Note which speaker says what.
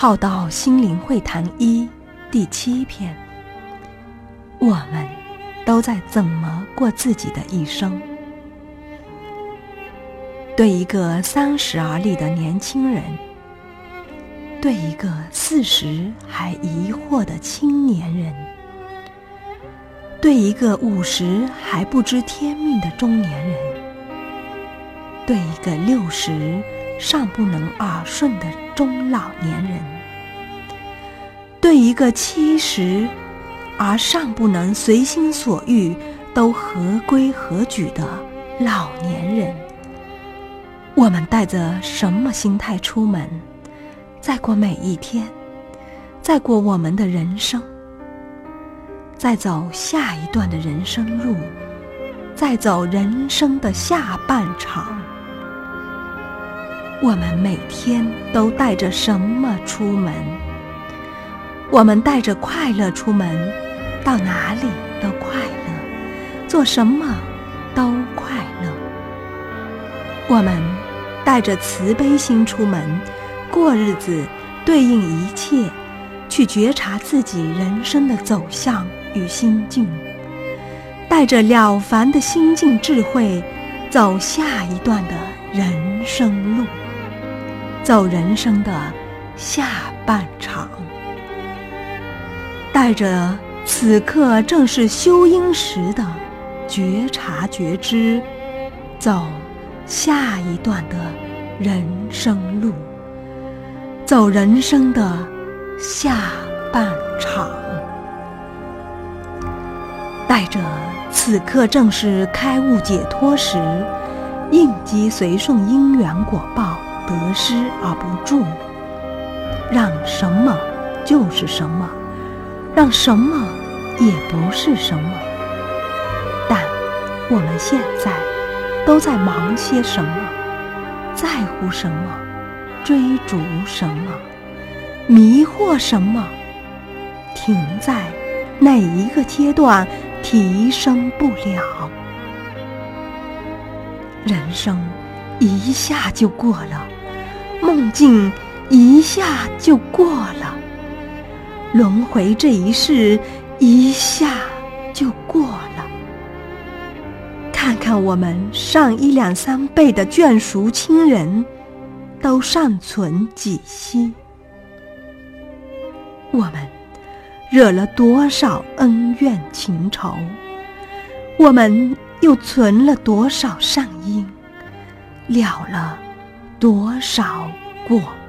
Speaker 1: 浩道心灵会谈一第七篇，我们都在怎么过自己的一生？对一个三十而立的年轻人，对一个四十还疑惑的青年人，对一个五十还不知天命的中年人，对一个六十尚不能耳顺的中老年人，对一个七十而尚不能随心所欲都合规合矩的老年人。我们带着什么心态出门，再过每一天，再过我们的人生，再走下一段的人生路，再走人生的下半场。我们每天都带着什么出门？我们带着快乐出门，到哪里都快乐，做什么都快乐。我们带着慈悲心出门，过日子，对应一切，去觉察自己人生的走向与心境，带着了凡的心境智慧，走下一段的人生路，走人生的下半场，带着此刻正是修因时的觉察觉知，走。下一段的人生路，走人生的下半场，带着此刻正是开悟解脱时，应机随顺因缘果报得失而不住，让什么就是什么，让什么也不是什么。但我们现在。都在忙些什么？在乎什么？追逐什么？迷惑什么？停在哪一个阶段提升不了？人生一下就过了，梦境一下就过了，轮回这一世一下就过了。看看我们上一两三辈的眷属亲人，都尚存几息？我们惹了多少恩怨情仇？我们又存了多少善因？了了多少过？